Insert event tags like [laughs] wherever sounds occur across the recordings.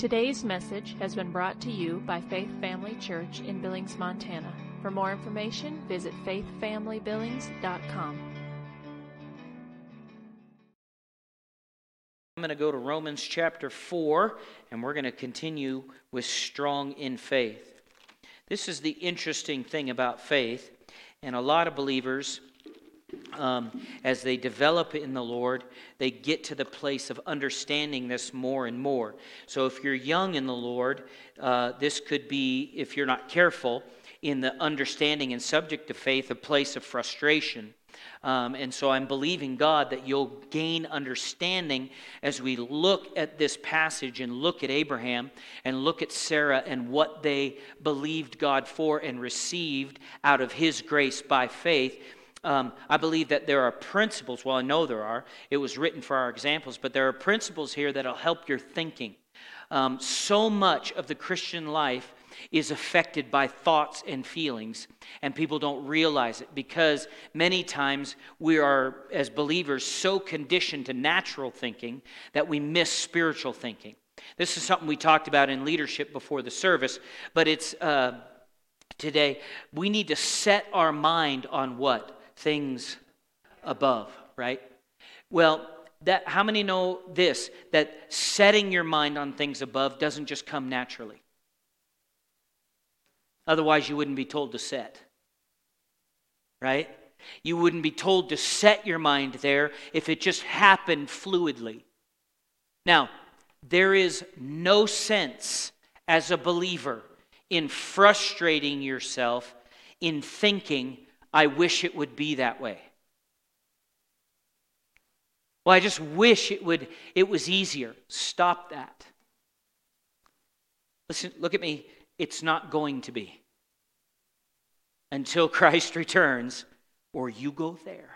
Today's message has been brought to you by Faith Family Church in Billings, Montana. For more information, visit faithfamilybillings.com. I'm going to go to Romans chapter 4, and we're going to continue with strong in faith. This is the interesting thing about faith, and a lot of believers, um, as they develop in the Lord, they get to the place of understanding this more and more. So if you're young in the Lord, uh, this could be, if you're not careful, in the understanding and subject of faith, a place of frustration. Um, and so I'm believing God that you'll gain understanding as we look at this passage and look at Abraham and look at Sarah and what they believed God for and received out of his grace by faith. Um, I believe that there are principles. Well, I know there are. It was written for our examples, but there are principles here that'll help your thinking. Um, so much of the Christian life is affected by thoughts and feelings, and people don't realize it because many times we are, as believers, so conditioned to natural thinking that we miss spiritual thinking. This is something we talked about in leadership before the service, but it's uh, today. We need to set our mind on what? Things above, right? Well, that how many know this that setting your mind on things above doesn't just come naturally Otherwise, you wouldn't be told to set. Right? You wouldn't be told to set your mind there if it just happened fluidly. Now, there is no sense as a believer in frustrating yourself in thinking, I wish it would be that way. Well, I just wish it would it was easier. Stop that. Listen, look at me. It's not going to be until [laughs] Christ returns, or you go there.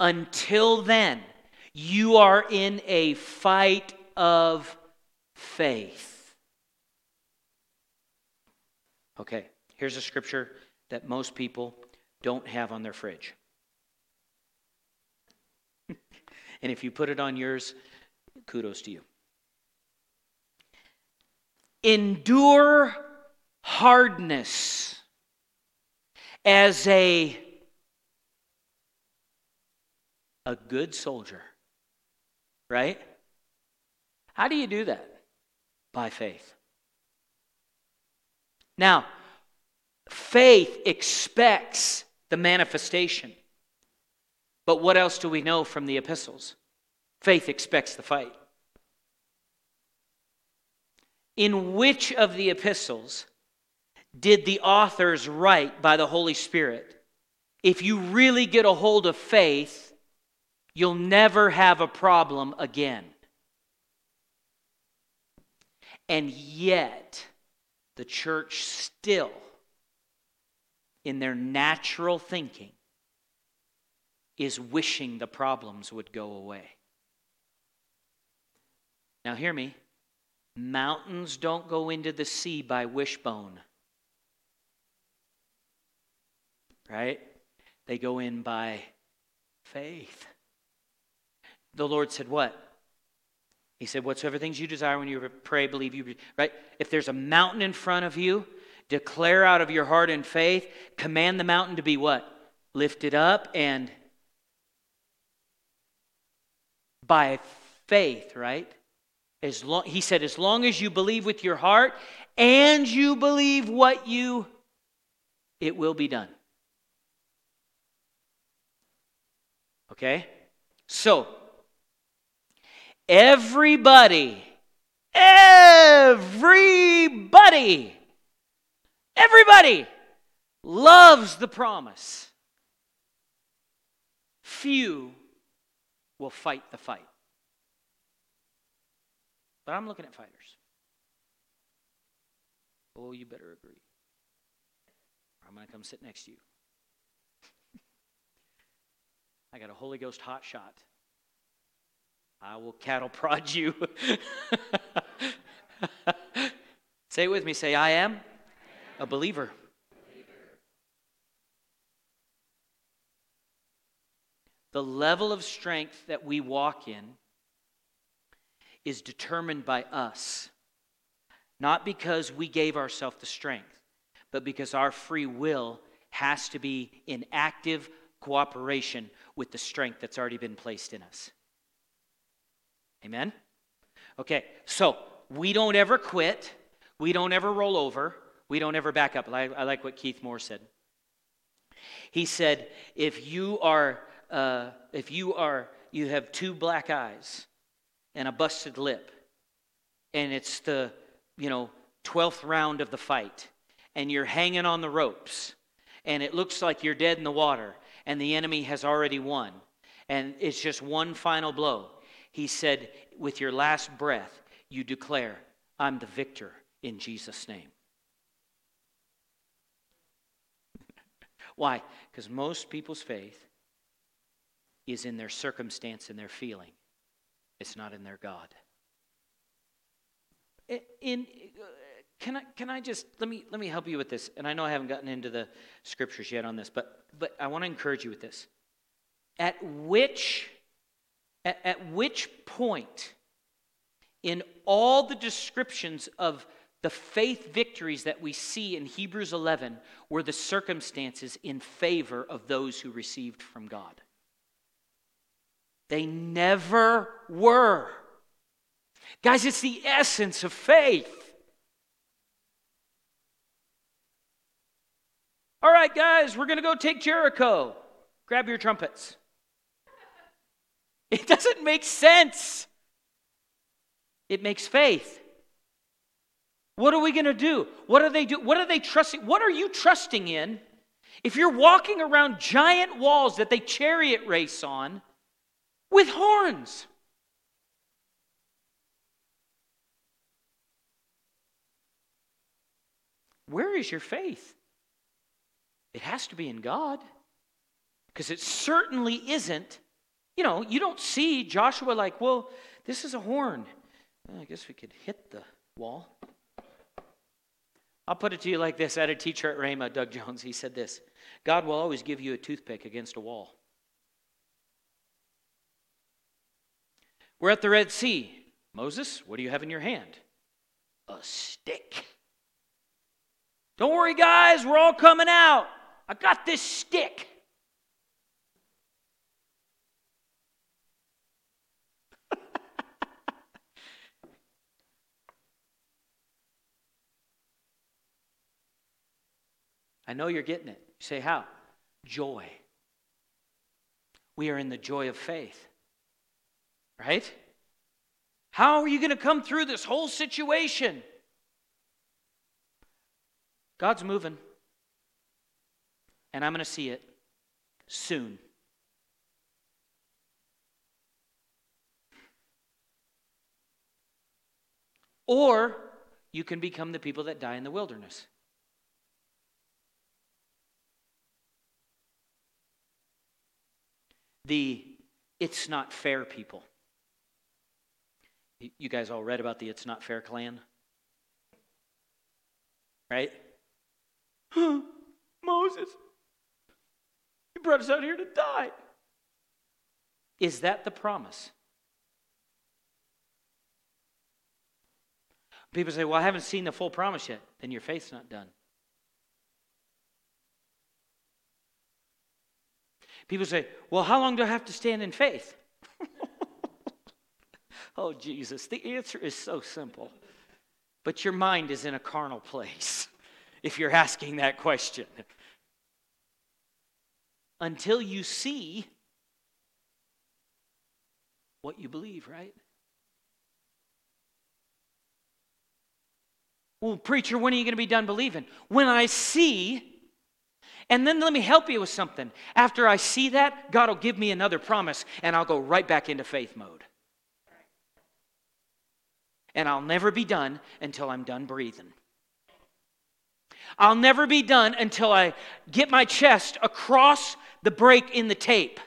Until then, you are in a fight of faith. Okay, here's a scripture that most people don't have on their fridge. [laughs] and if you put it on yours, kudos to you. Endure hardness as a a good soldier. Right? How do you do that? By faith. Now, faith expects the manifestation. But what else do we know from the epistles? Faith expects the fight in which of the epistles did the authors write by the Holy Spirit? If you really get a hold of faith, you'll never have a problem again. And yet, the church still, in their natural thinking, is wishing the problems would go away. Now, hear me. Mountains don't go into the sea by wishbone. Right? They go in by faith. The Lord said, What? He said, Whatsoever things you desire when you pray, believe you. Right? If there's a mountain in front of you, declare out of your heart in faith, command the mountain to be what? Lifted up and by faith, right? As long, he said, as long as you believe with your heart and you believe what you, it will be done. Okay? So, everybody, everybody, everybody loves the promise. Few will fight the fight. But I'm looking at fighters. Oh, you better agree. I'm going to come sit next to you. [laughs] I got a Holy Ghost hot shot. I will cattle prod you. [laughs] say it with me. Say, I am a believer. The level of strength that we walk in is determined by us, not because we gave ourselves the strength, but because our free will has to be in active cooperation with the strength that's already been placed in us. Amen? Okay, so we don't ever quit, we don't ever roll over, we don't ever back up. I, I like what Keith Moore said. He said, if you are, uh, if you are, you have two black eyes and a busted lip, and it's the, you know, 12th round of the fight, and you're hanging on the ropes, and it looks like you're dead in the water, and the enemy has already won, and it's just one final blow. He said, with your last breath, you declare, I'm the victor in Jesus' name. Why? Because most people's faith is in their circumstance and their feeling, it's not in their God. In, can I, can I just let me let me help you with this and i know i haven't gotten into the scriptures yet on this but but i want to encourage you with this at which at, at which point in all the descriptions of the faith victories that we see in Hebrews 11 were the circumstances in favor of those who received from God. They never were. Guys, it's the essence of faith. All right, guys, we're going to go take Jericho. Grab your trumpets. It doesn't make sense. It makes faith. What are we going to do? What are they do? What are they trusting? What are you trusting in? If you're walking around giant walls that they chariot race on with horns. Where is your faith? It has to be in God. Because it certainly isn't. You know, you don't see Joshua like, well, this is a horn. Well, I guess we could hit the wall. I'll put it to you like this. I had a teacher at Rhema, Doug Jones. He said this God will always give you a toothpick against a wall. We're at the Red Sea. Moses, what do you have in your hand? A stick. Don't worry, guys, we're all coming out. I got this stick. I know you're getting it. You say, How? Joy. We are in the joy of faith. Right? How are you going to come through this whole situation? God's moving. And I'm going to see it soon. Or you can become the people that die in the wilderness. The it's not fair people. You guys all read about the It's Not Fair clan? Right? [gasps] Moses, you brought us out here to die. Is that the promise? People say, Well, I haven't seen the full promise yet. Then your faith's not done. People say, Well, how long do I have to stand in faith? [laughs] oh, Jesus, the answer is so simple. But your mind is in a carnal place [laughs] if you're asking that question. Until you see what you believe, right? Well, preacher, when are you going to be done believing? When I see and then let me help you with something. After I see that, God will give me another promise, and I'll go right back into faith mode. And I'll never be done until I'm done breathing. I'll never be done until I get my chest across the break in the tape.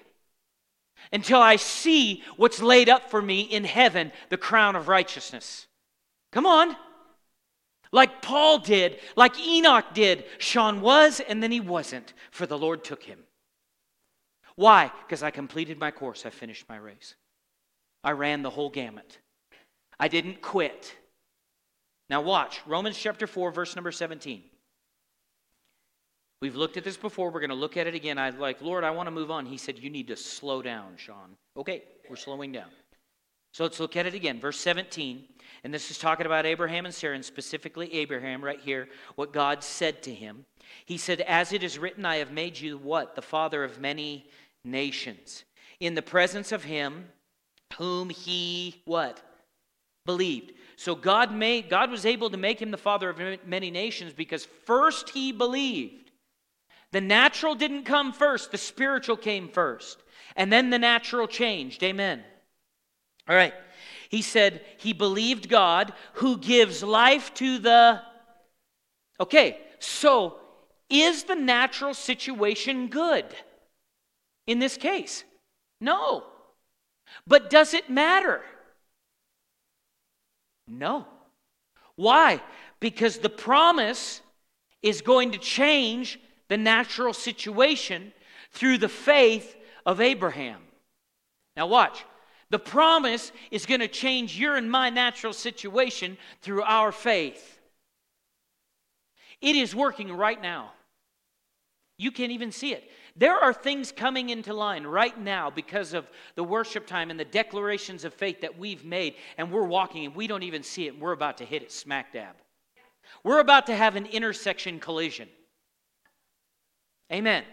Until I see what's laid up for me in heaven, the crown of righteousness. Come on like Paul did, like Enoch did. Sean was and then he wasn't, for the Lord took him. Why? Because I completed my course, I finished my race. I ran the whole gamut. I didn't quit. Now, watch Romans chapter 4, verse number 17. We've looked at this before. We're going to look at it again. I like, Lord, I want to move on. He said, You need to slow down, Sean. Okay, we're slowing down. So let's look at it again. Verse 17. And this is talking about Abraham and Sarah, and specifically Abraham right here, what God said to him. He said, As it is written, I have made you what? The father of many nations. In the presence of him whom he what? Believed. So God made God was able to make him the father of many nations because first he believed. The natural didn't come first, the spiritual came first. And then the natural changed. Amen. All right. He said he believed God who gives life to the. Okay, so is the natural situation good in this case? No. But does it matter? No. Why? Because the promise is going to change the natural situation through the faith of Abraham. Now, watch. The promise is going to change your and my natural situation through our faith. It is working right now. You can't even see it. There are things coming into line right now because of the worship time and the declarations of faith that we've made, and we're walking and we don't even see it, we're about to hit it smack dab. We're about to have an intersection collision. Amen.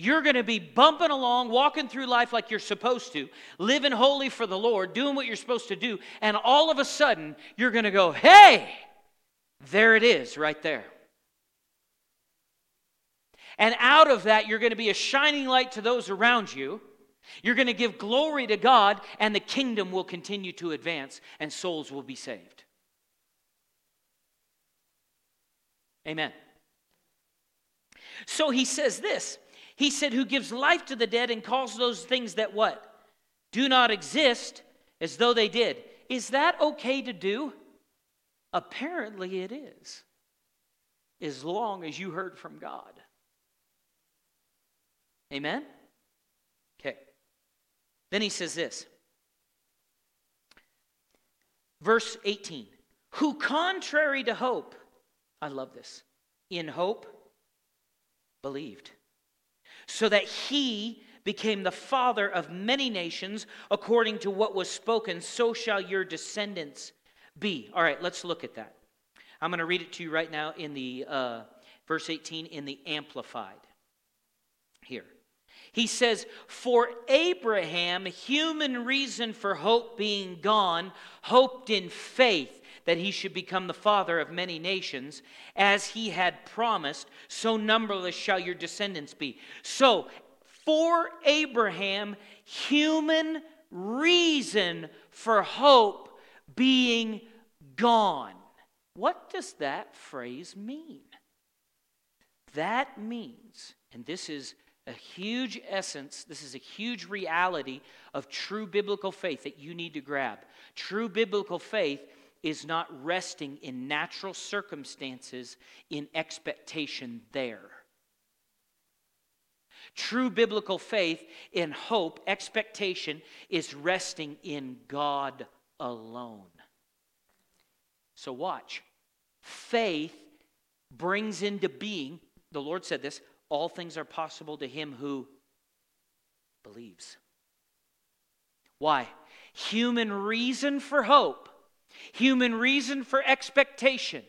You're going to be bumping along, walking through life like you're supposed to, living holy for the Lord, doing what you're supposed to do, and all of a sudden you're going to go, hey, there it is right there. And out of that, you're going to be a shining light to those around you. You're going to give glory to God, and the kingdom will continue to advance, and souls will be saved. Amen. So he says this He said, Who gives life to the dead and calls those things that what? Do not exist as though they did. Is that okay to do? Apparently it is, as long as you heard from God. Amen? Okay. Then he says this. Verse 18 Who, contrary to hope, I love this, in hope, believed, so that he became the father of many nations according to what was spoken, so shall your descendants be. All right, let's look at that. I'm going to read it to you right now in the uh, verse 18 in the Amplified. Here. He says, For Abraham, human reason for hope being gone, hoped in faith that he should become the father of many nations, as he had promised, so numberless shall your descendants be. So, for Abraham, human reason for hope being gone. What does that phrase mean? That means, and this is a huge essence, this is a huge reality of true biblical faith that you need to grab. True biblical faith is not resting in natural circumstances in expectation there. True biblical faith in hope, expectation, is resting in God alone. So, watch. Faith brings into being, the Lord said this, all things are possible to him who believes. Why? Human reason for hope human reason for expectation,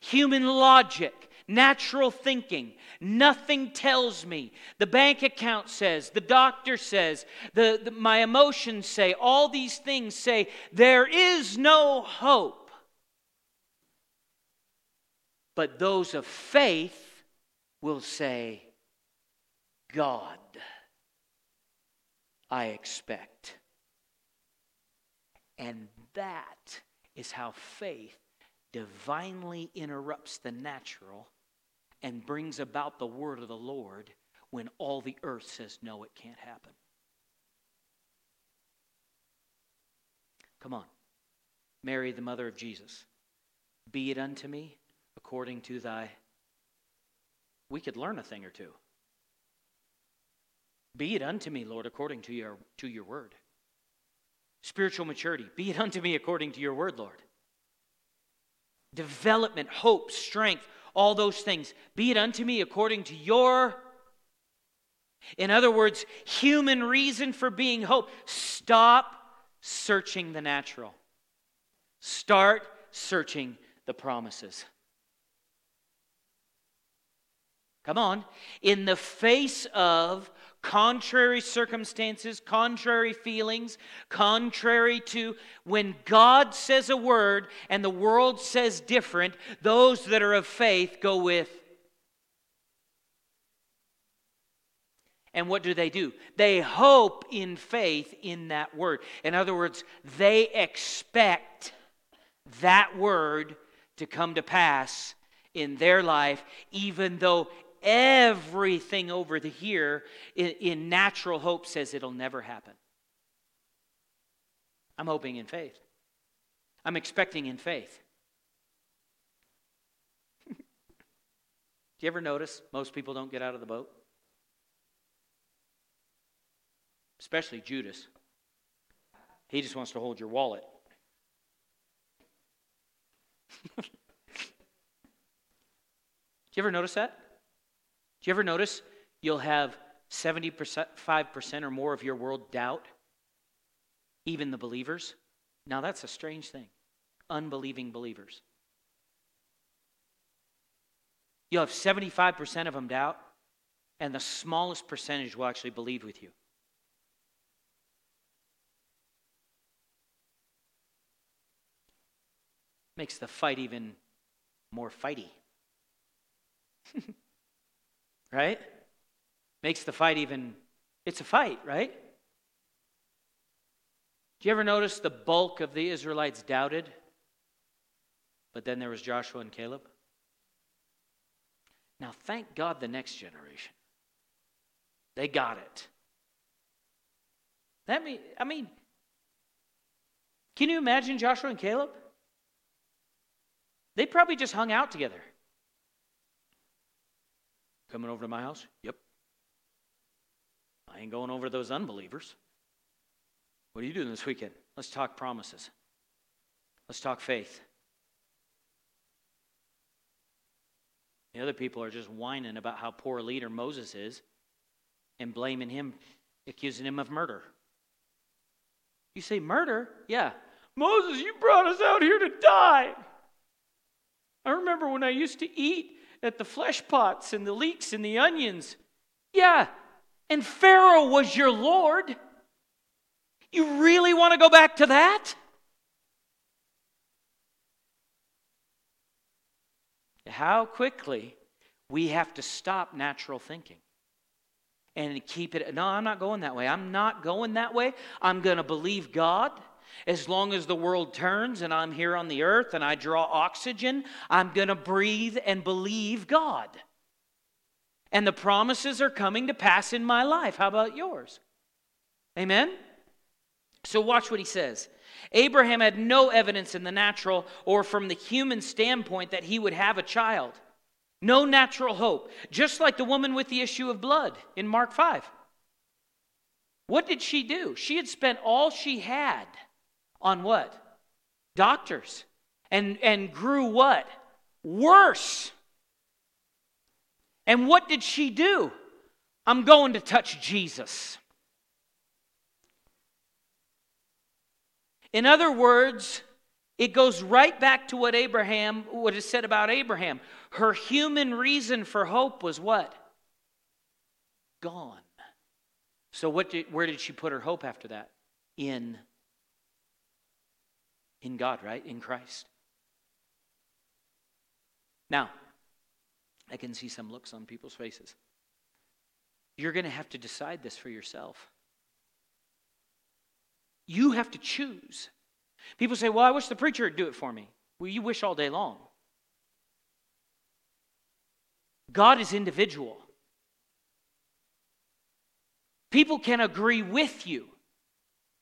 human logic, natural thinking. Nothing tells me. The bank account says, the doctor says, the, the, my emotions say, all these things say, there is no hope. But those of faith will say, God, I expect. And that is how faith divinely interrupts the natural and brings about the word of the Lord when all the earth says, no, it can't happen. Come on. Mary, the mother of Jesus, be it unto me according to thy. We could learn a thing or two. Be it unto me, Lord, according to your, to your word. Spiritual maturity. Be it unto me according to your word, Lord. Development, hope, strength, all those things. Be it unto me according to your in other words, human reason for being hope. Stop searching the natural. Start searching the promises. Come on. In the face of contrary circumstances, contrary feelings, contrary to when God says a word and the world says different, those that are of faith go with. And what do they do? They hope in faith in that word. In other words, they expect that word to come to pass in their life, even though everything over the here in, in natural hope says it'll never happen. I'm hoping in faith. I'm expecting in faith. [laughs] Do you ever notice most people don't get out of the boat? Especially Judas. He just wants to hold your wallet. [laughs] Do you ever notice that? Do you ever notice you'll have 75% or more of your world doubt? Even the believers? Now that's a strange thing. Unbelieving believers. You'll have 75% of them doubt, and the smallest percentage will actually believe with you. Makes the fight even more fighty. [laughs] right? Makes the fight even, it's a fight, right? Do you ever notice the bulk of the Israelites doubted? But then there was Joshua and Caleb. Now, thank God the next generation. They got it. That mean, I mean, can you imagine Joshua and Caleb? They probably just hung out together. Coming over to my house? Yep. I ain't going over to those unbelievers. What are you doing this weekend? Let's talk promises. Let's talk faith. The other people are just whining about how poor a leader Moses is and blaming him, accusing him of murder. You say, murder? Yeah. Moses, you brought us out here to die. I remember when I used to eat at the flesh pots and the leeks and the onions. Yeah, and Pharaoh was your Lord. You really want to go back to that? How quickly we have to stop natural thinking and keep it. No, I'm not going that way. I'm not going that way. I'm going to believe God. As long as the world turns and I'm here on the earth and I draw oxygen, I'm going to breathe and believe God. And the promises are coming to pass in my life. How about yours? Amen? So, watch what he says. Abraham had no evidence in the natural or from the human standpoint that he would have a child. No natural hope. Just like the woman with the issue of blood in Mark 5. What did she do? She had spent all she had on what? Doctors. And, and grew what? Worse. And what did she do? I'm going to touch Jesus. In other words, it goes right back to what Abraham, what is said about Abraham. Her human reason for hope was what? Gone. So what did, where did she put her hope after that? In in God, right? In Christ. Now, I can see some looks on people's faces. You're going to have to decide this for yourself. You have to choose. People say, Well, I wish the preacher would do it for me. Well, you wish all day long. God is individual. People can agree with you,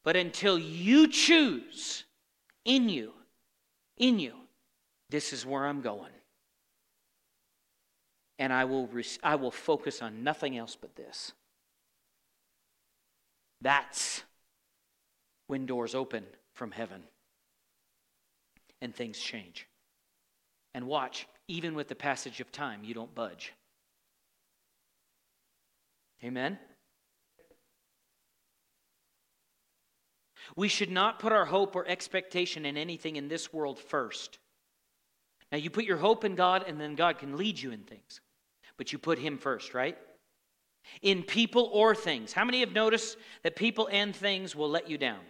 but until you choose, in you, in you, this is where I'm going. And I will, I will focus on nothing else but this. That's when doors open from heaven and things change. And watch, even with the passage of time, you don't budge. Amen? We should not put our hope or expectation in anything in this world first. Now, you put your hope in God, and then God can lead you in things. But you put Him first, right? In people or things. How many have noticed that people and things will let you down?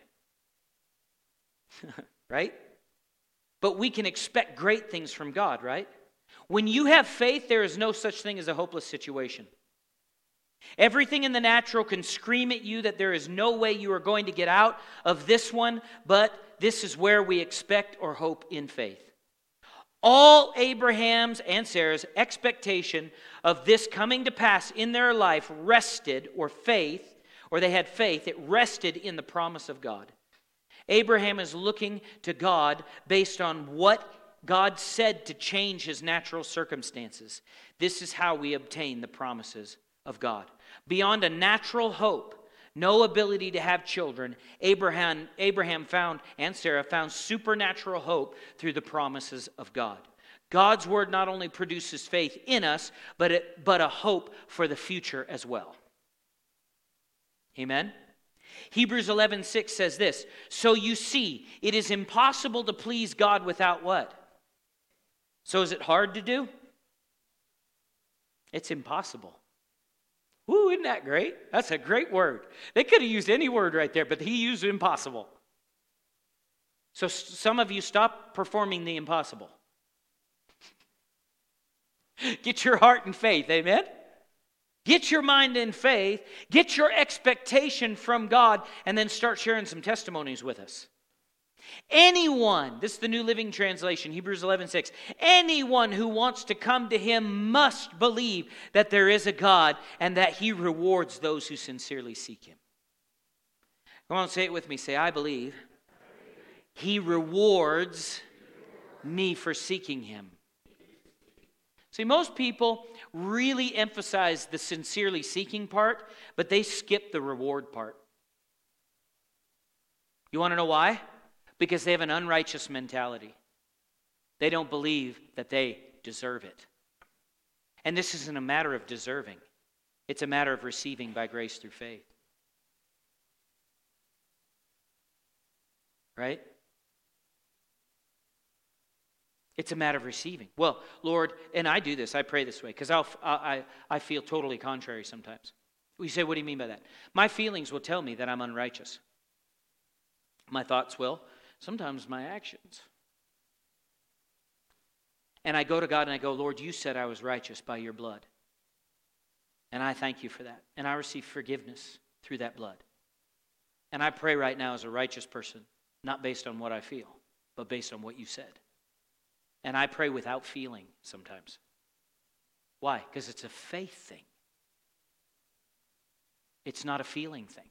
[laughs] right? But we can expect great things from God, right? When you have faith, there is no such thing as a hopeless situation. Everything in the natural can scream at you that there is no way you are going to get out of this one, but this is where we expect or hope in faith. All Abraham's and Sarah's expectation of this coming to pass in their life rested, or faith, or they had faith, it rested in the promise of God. Abraham is looking to God based on what God said to change his natural circumstances. This is how we obtain the promises of God. Beyond a natural hope, no ability to have children, Abraham, Abraham found, and Sarah found supernatural hope through the promises of God. God's word not only produces faith in us, but, it, but a hope for the future as well. Amen? Hebrews 11, 6 says this So you see, it is impossible to please God without what? So is it hard to do? It's impossible. Ooh, isn't that great? That's a great word. They could have used any word right there, but he used impossible. So some of you stop performing the impossible. [laughs] Get your heart in faith, amen? Get your mind in faith, get your expectation from God, and then start sharing some testimonies with us. Anyone, this is the New Living Translation, Hebrews 11 6. Anyone who wants to come to him must believe that there is a God and that he rewards those who sincerely seek him. Come on, say it with me. Say, I believe he rewards me for seeking him. See, most people really emphasize the sincerely seeking part, but they skip the reward part. You want to know why? Because they have an unrighteous mentality. They don't believe that they deserve it. And this isn't a matter of deserving, it's a matter of receiving by grace through faith. Right? It's a matter of receiving. Well, Lord, and I do this, I pray this way, because I, I feel totally contrary sometimes. We say, What do you mean by that? My feelings will tell me that I'm unrighteous. My thoughts will, sometimes my actions. And I go to God and I go, Lord, you said I was righteous by your blood. And I thank you for that. And I receive forgiveness through that blood. And I pray right now as a righteous person, not based on what I feel, but based on what you said. And I pray without feeling sometimes. Why? Because it's a faith thing, it's not a feeling thing.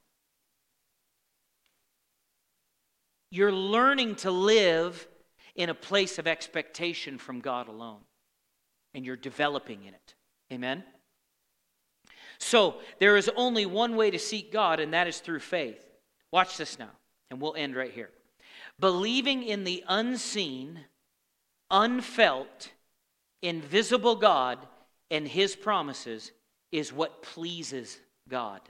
You're learning to live in a place of expectation from God alone, and you're developing in it. Amen? So, there is only one way to seek God, and that is through faith. Watch this now, and we'll end right here. Believing in the unseen unfelt, invisible God and his promises is what pleases God.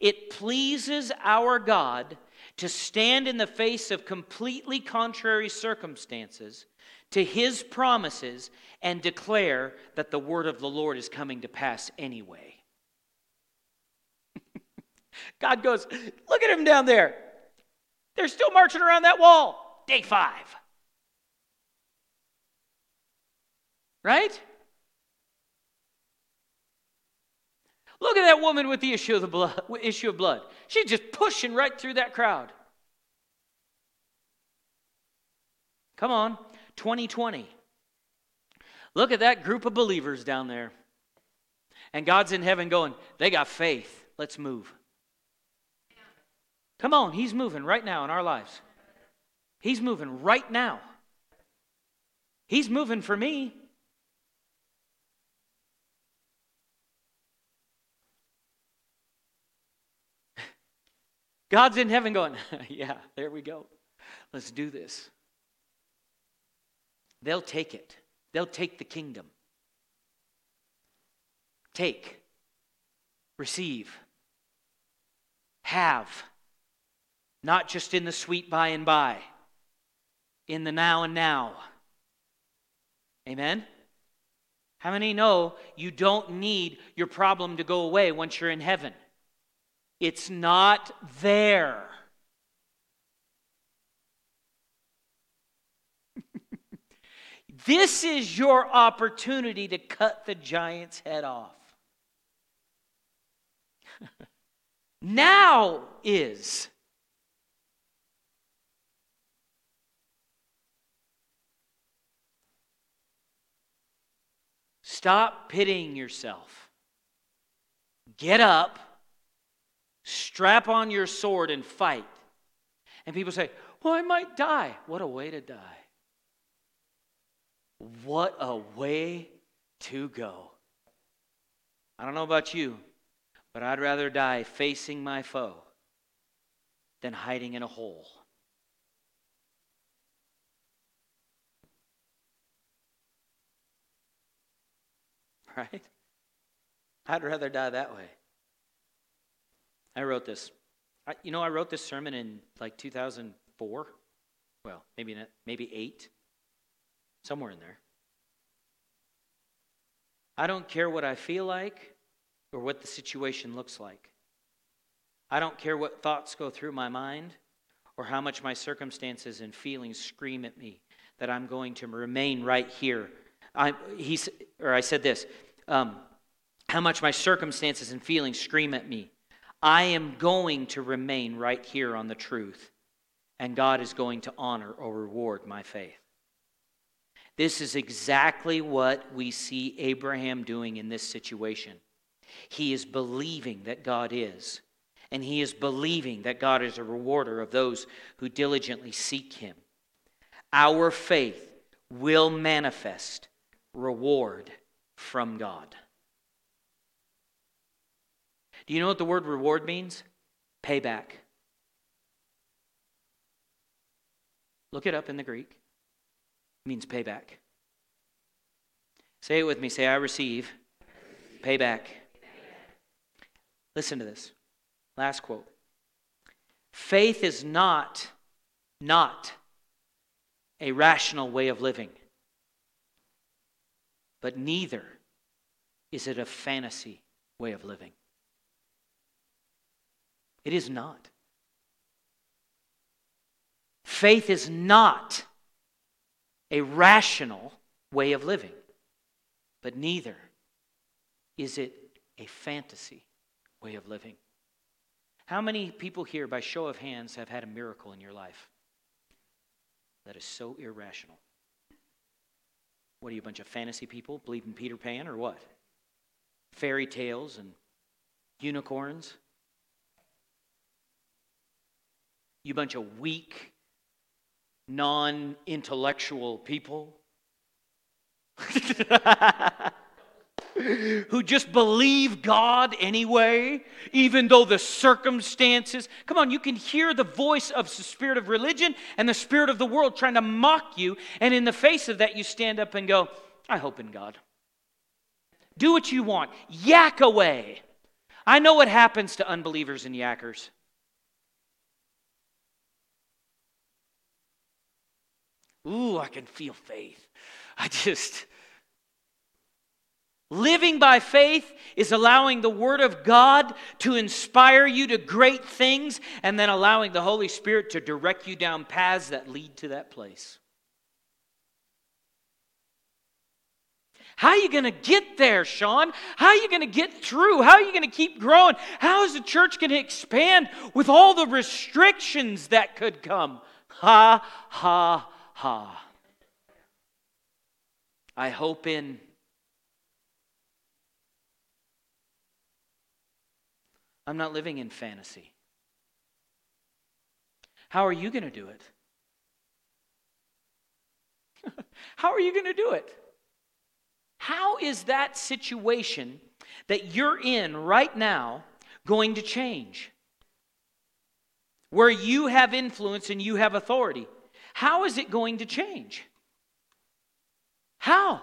It pleases our God to stand in the face of completely contrary circumstances to his promises and declare that the word of the Lord is coming to pass anyway. [laughs] God goes, Look at him down there. They're still marching around that wall. Day five. Right? Look at that woman with the issue of the blood, issue of blood. She's just pushing right through that crowd. Come on, 2020. Look at that group of believers down there. And God's in heaven going, they got faith. Let's move. Come on, He's moving right now in our lives. He's moving right now. He's moving for me. God's in heaven going, [laughs] yeah, there we go. Let's do this. They'll take it, they'll take the kingdom. Take, receive, have, not just in the sweet by and by, in the now and now. Amen? How many know you don't need your problem to go away once you're in heaven? It's not there. [laughs] this is your opportunity to cut the giant's head off. [laughs] now is. Stop pitying yourself. Get up, strap on your sword, and fight. And people say, Well, I might die. What a way to die. What a way to go. I don't know about you, but I'd rather die facing my foe than hiding in a hole. right? I'd rather die that way. I wrote this. I, you know, I wrote this sermon in like 2004. Well, maybe not, maybe eight, somewhere in there. I don't care what I feel like or what the situation looks like. I don't care what thoughts go through my mind or how much my circumstances and feelings scream at me that I'm going to remain right here. I, he's, or I said this um, how much my circumstances and feelings scream at me. I am going to remain right here on the truth, and God is going to honor or reward my faith. This is exactly what we see Abraham doing in this situation. He is believing that God is, and he is believing that God is a rewarder of those who diligently seek him. Our faith will manifest reward from God. Do you know what the word reward means? Payback. Look it up in the Greek. It means payback. Say it with me. Say, I receive payback. Listen to this. Last quote. Faith is not, not a rational way of living but neither is it a fantasy way of living. It is not. Faith is not a rational way of living, but neither is it a fantasy way of living. How many people here, by show of hands, have had a miracle in your life that is so irrational? What are you, a bunch of fantasy people? Believe in Peter Pan or what? Fairy tales and unicorns? You bunch of weak, non intellectual people? [laughs] who just believe God anyway, even though the circumstances. Come on, you can hear the voice of the spirit of religion and the spirit of the world trying to mock you. And in the face of that, you stand up and go, I hope in God. Do what you want, yak away. I know what happens to unbelievers and yackers. Ooh, I can feel faith. I just. Living by faith is allowing the Word of God to inspire you to great things and then allowing the Holy Spirit to direct you down paths that lead to that place. How are you going to get there, Sean? How are you going to get through? How are you going to keep growing? How is the church going to expand with all the restrictions that could come? Ha, ha, ha. I hope in I'm not living in fantasy. How are you going to do it? [laughs] How are you going to do it? How is that situation that you're in right now going to change? where you have influence and you have authority. How is it going to change? How?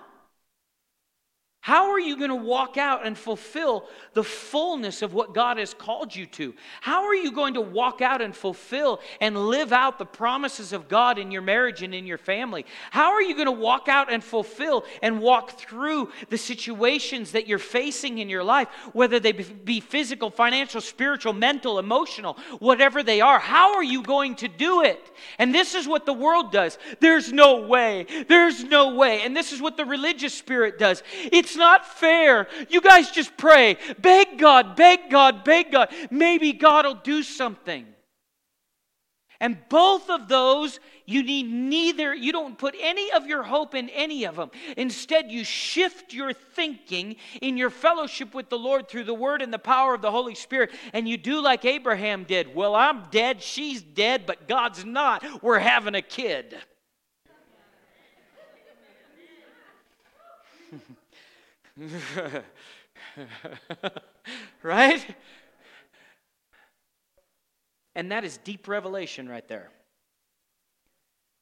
How are you going to walk out and fulfill the fullness of what God has called you to? How are you going to walk out and fulfill and live out the promises of God in your marriage and in your family? How are you going to walk out and fulfill and walk through the situations that you're facing in your life, whether they be physical, financial, spiritual, mental, emotional, whatever they are? How are you going to do it? And this is what the world does. There's no way. There's no way. And this is what the religious spirit does. It's it's not fair. You guys just pray. Beg God, beg God, beg God. Maybe God will do something. And both of those, you need neither, you don't put any of your hope in any of them. Instead, you shift your thinking in your fellowship with the Lord through the Word and the power of the Holy Spirit. And you do like Abraham did. Well, I'm dead, she's dead, but God's not. We're having a kid. [laughs] right? And that is deep revelation right there.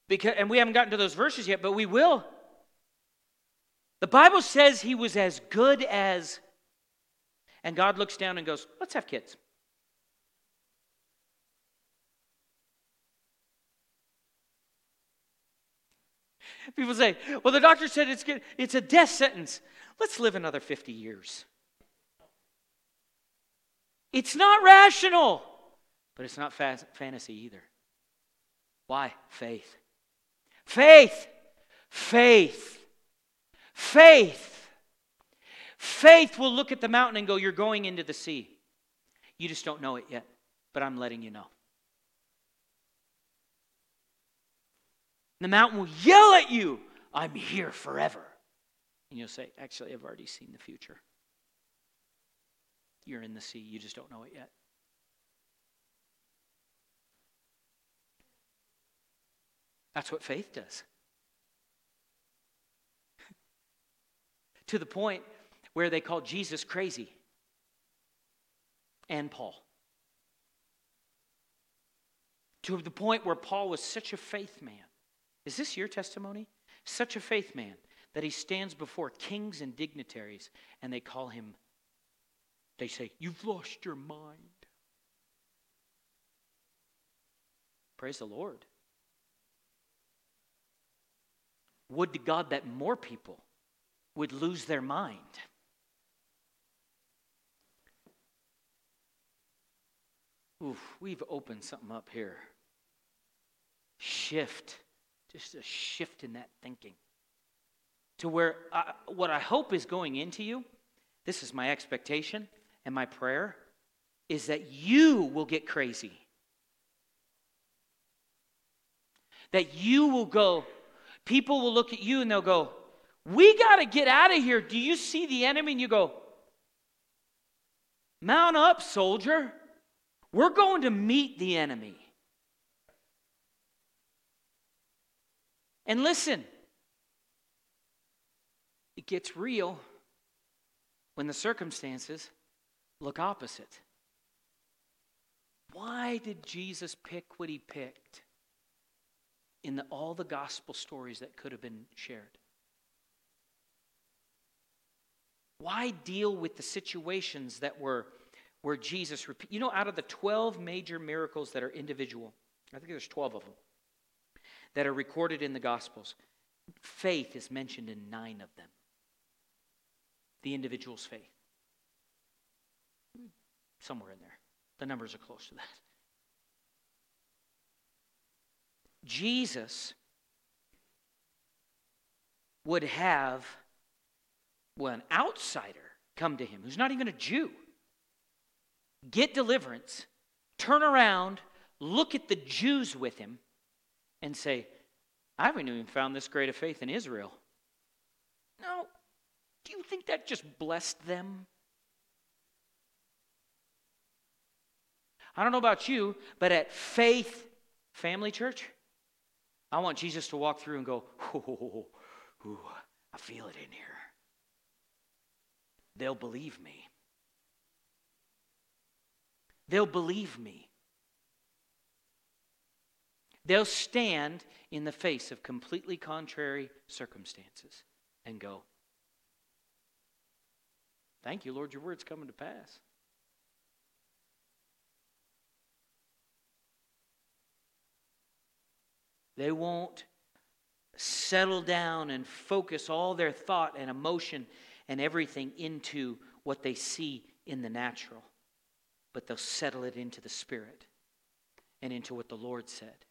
Because, and we haven't gotten to those verses yet, but we will. The Bible says he was as good as, and God looks down and goes, Let's have kids. People say, Well, the doctor said it's, good. it's a death sentence. Let's live another 50 years. It's not rational, but it's not fa- fantasy either. Why? Faith. Faith. Faith. Faith. Faith will look at the mountain and go, You're going into the sea. You just don't know it yet, but I'm letting you know. The mountain will yell at you, I'm here forever. And you'll say, Actually, I've already seen the future. You're in the sea, you just don't know it yet. That's what faith does. [laughs] to the point where they called Jesus crazy and Paul. To the point where Paul was such a faith man. Is this your testimony? Such a faith man that he stands before kings and dignitaries and they call him, they say, You've lost your mind. Praise the Lord. Would to God that more people would lose their mind. Oof, we've opened something up here. Shift, just a shift in that thinking to where I, what I hope is going into you, this is my expectation and my prayer, is that you will get crazy. That you will go, people will look at you and they'll go, We got to get out of here. Do you see the enemy? And you go, Mount up, soldier. We're going to meet the enemy. And listen, it gets real when the circumstances look opposite. Why did Jesus pick what he picked in the, all the gospel stories that could have been shared? Why deal with the situations that were where Jesus You know, out of the 12 major miracles that are individual, I think there's 12 of them that are recorded in the Gospels, faith is mentioned in nine of them the individual's faith. Somewhere in there. The numbers are close to that. Jesus would have well, an outsider come to him who's not even a Jew, get deliverance, turn around, look at the Jews with him, and say, I haven't even found this great of faith in Israel. No, do you think that just blessed them? I don't know about you, but at Faith Family Church, I want Jesus to walk through and go, ooh, ooh, I feel it in here. They'll believe me. They'll believe me. They'll stand in the face of completely contrary circumstances and go, Thank you, Lord, your word's coming to pass. They won't settle down and focus all their thought and emotion and everything into what they see in the natural, but they'll settle it into the spirit and into what the Lord said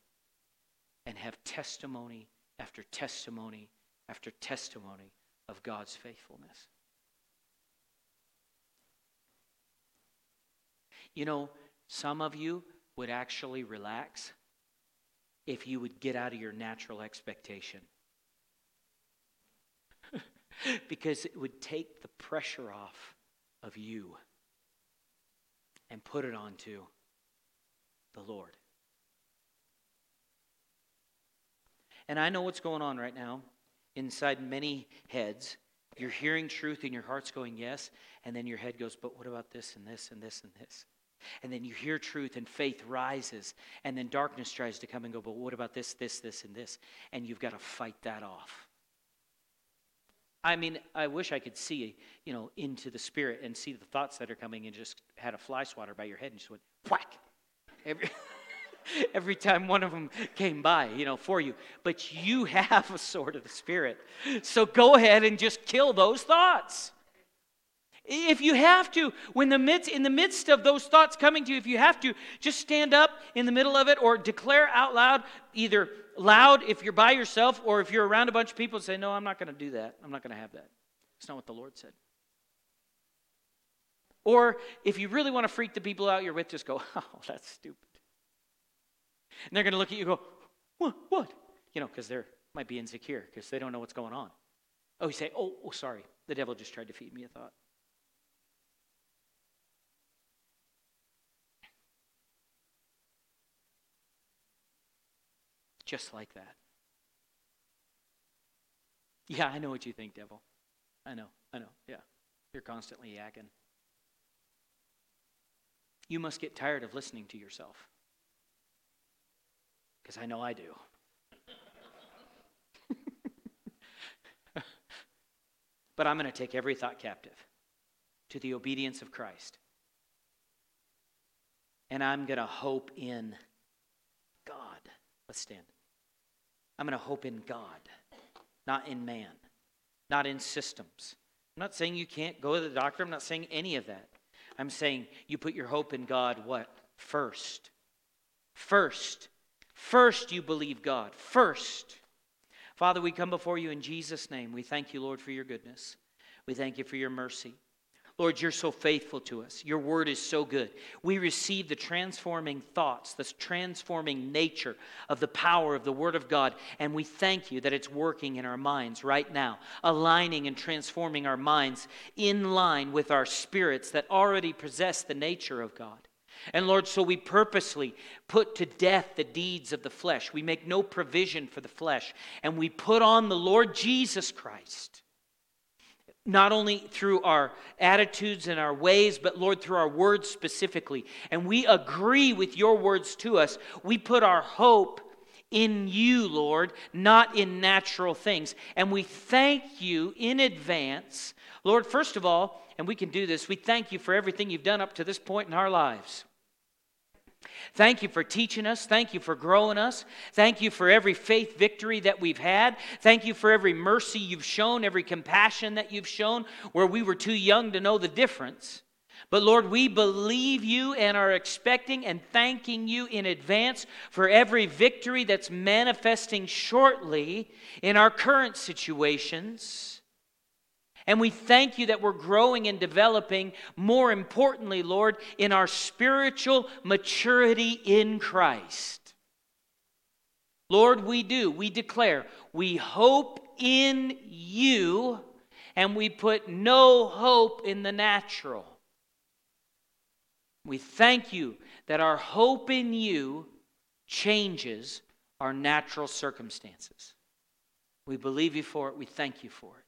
and have testimony after testimony after testimony of God's faithfulness. You know, some of you would actually relax if you would get out of your natural expectation. [laughs] because it would take the pressure off of you and put it onto the Lord. And I know what's going on right now inside many heads. You're hearing truth and your heart's going, yes. And then your head goes, but what about this and this and this and this? And then you hear truth and faith rises. And then darkness tries to come and go, but what about this, this, this, and this? And you've got to fight that off. I mean, I wish I could see, you know, into the spirit and see the thoughts that are coming and just had a fly swatter by your head and just went whack every, [laughs] every time one of them came by, you know, for you. But you have a sword of the spirit. So go ahead and just kill those thoughts. If you have to, when the midst, in the midst of those thoughts coming to you, if you have to, just stand up in the middle of it or declare out loud, either loud if you're by yourself or if you're around a bunch of people, say, No, I'm not going to do that. I'm not going to have that. It's not what the Lord said. Or if you really want to freak the people out you're with, just go, [laughs] Oh, that's stupid. And they're going to look at you and go, What? What? You know, because they might be insecure because they don't know what's going on. Oh, you say, oh, oh, sorry. The devil just tried to feed me a thought. Just like that. Yeah, I know what you think, devil. I know, I know, yeah. You're constantly yakking. You must get tired of listening to yourself. Because I know I do. [laughs] but I'm going to take every thought captive to the obedience of Christ. And I'm going to hope in God. Let's stand. I'm going to hope in God, not in man, not in systems. I'm not saying you can't go to the doctor. I'm not saying any of that. I'm saying you put your hope in God, what? First. First. First, you believe God. First. Father, we come before you in Jesus' name. We thank you, Lord, for your goodness. We thank you for your mercy. Lord, you're so faithful to us. Your word is so good. We receive the transforming thoughts, the transforming nature of the power of the word of God, and we thank you that it's working in our minds right now, aligning and transforming our minds in line with our spirits that already possess the nature of God. And Lord, so we purposely put to death the deeds of the flesh. We make no provision for the flesh, and we put on the Lord Jesus Christ not only through our attitudes and our ways, but Lord, through our words specifically. And we agree with your words to us. We put our hope in you, Lord, not in natural things. And we thank you in advance. Lord, first of all, and we can do this, we thank you for everything you've done up to this point in our lives. Thank you for teaching us. Thank you for growing us. Thank you for every faith victory that we've had. Thank you for every mercy you've shown, every compassion that you've shown where we were too young to know the difference. But Lord, we believe you and are expecting and thanking you in advance for every victory that's manifesting shortly in our current situations. And we thank you that we're growing and developing, more importantly, Lord, in our spiritual maturity in Christ. Lord, we do. We declare we hope in you and we put no hope in the natural. We thank you that our hope in you changes our natural circumstances. We believe you for it. We thank you for it.